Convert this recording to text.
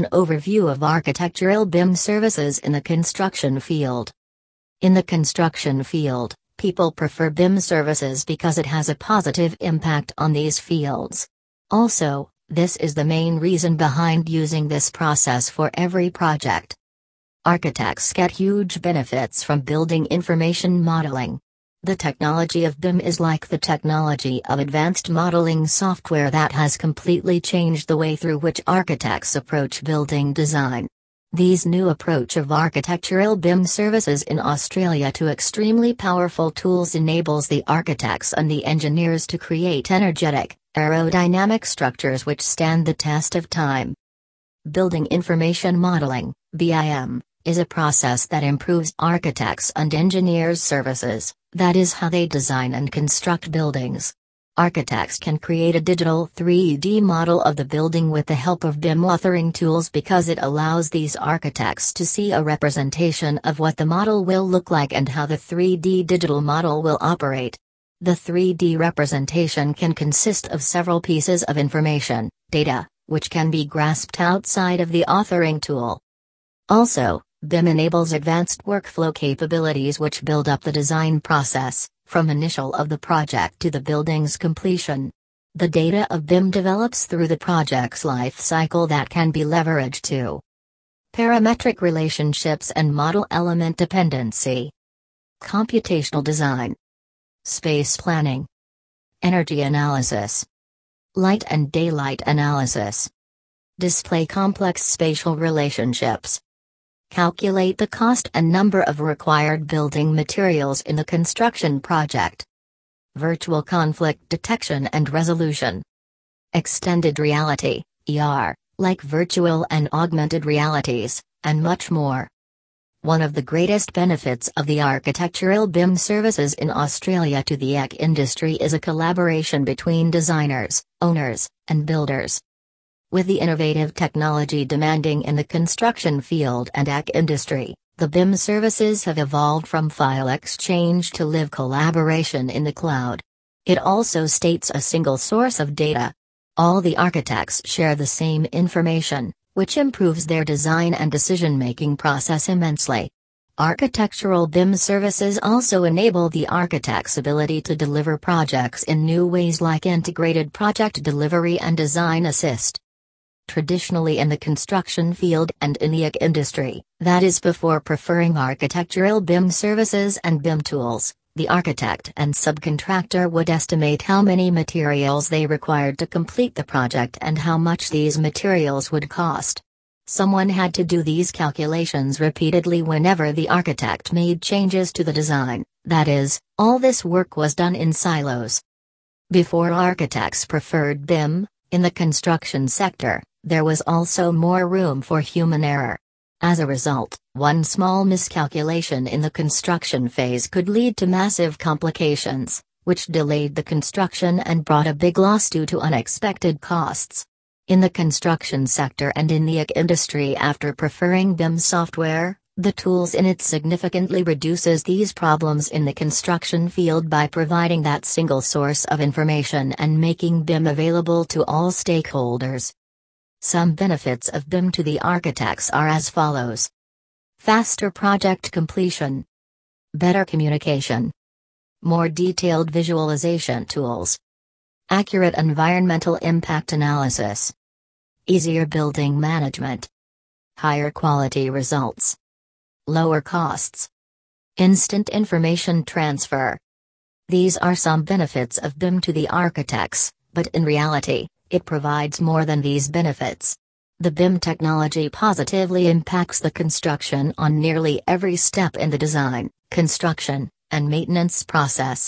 An overview of architectural BIM services in the construction field. In the construction field, people prefer BIM services because it has a positive impact on these fields. Also, this is the main reason behind using this process for every project. Architects get huge benefits from building information modeling. The technology of BIM is like the technology of advanced modeling software that has completely changed the way through which architects approach building design. These new approach of architectural BIM services in Australia to extremely powerful tools enables the architects and the engineers to create energetic, aerodynamic structures which stand the test of time. Building Information Modeling, BIM, is a process that improves architects and engineers' services, that is how they design and construct buildings. Architects can create a digital 3D model of the building with the help of BIM authoring tools because it allows these architects to see a representation of what the model will look like and how the 3D digital model will operate. The 3D representation can consist of several pieces of information, data, which can be grasped outside of the authoring tool. Also, BIM enables advanced workflow capabilities which build up the design process, from initial of the project to the building's completion. The data of BIM develops through the project's life cycle that can be leveraged to parametric relationships and model element dependency, computational design, space planning, energy analysis, light and daylight analysis, display complex spatial relationships. Calculate the cost and number of required building materials in the construction project. Virtual conflict detection and resolution. Extended reality, ER, like virtual and augmented realities, and much more. One of the greatest benefits of the architectural BIM services in Australia to the AEC industry is a collaboration between designers, owners, and builders. With the innovative technology demanding in the construction field and AEC industry, the BIM services have evolved from file exchange to live collaboration in the cloud. It also states a single source of data. All the architects share the same information, which improves their design and decision making process immensely. Architectural BIM services also enable the architect's ability to deliver projects in new ways like integrated project delivery and design assist traditionally in the construction field and in the industry, that is before preferring architectural BIM services and BIM tools, the architect and subcontractor would estimate how many materials they required to complete the project and how much these materials would cost. Someone had to do these calculations repeatedly whenever the architect made changes to the design, that is, all this work was done in silos. Before architects preferred BIM, in the construction sector, there was also more room for human error. As a result, one small miscalculation in the construction phase could lead to massive complications, which delayed the construction and brought a big loss due to unexpected costs. In the construction sector and in the AEC industry after preferring BIM software, the tools in it significantly reduces these problems in the construction field by providing that single source of information and making BIM available to all stakeholders. Some benefits of BIM to the architects are as follows. Faster project completion. Better communication. More detailed visualization tools. Accurate environmental impact analysis. Easier building management. Higher quality results. Lower costs. Instant information transfer. These are some benefits of BIM to the architects, but in reality, it provides more than these benefits. The BIM technology positively impacts the construction on nearly every step in the design, construction, and maintenance process.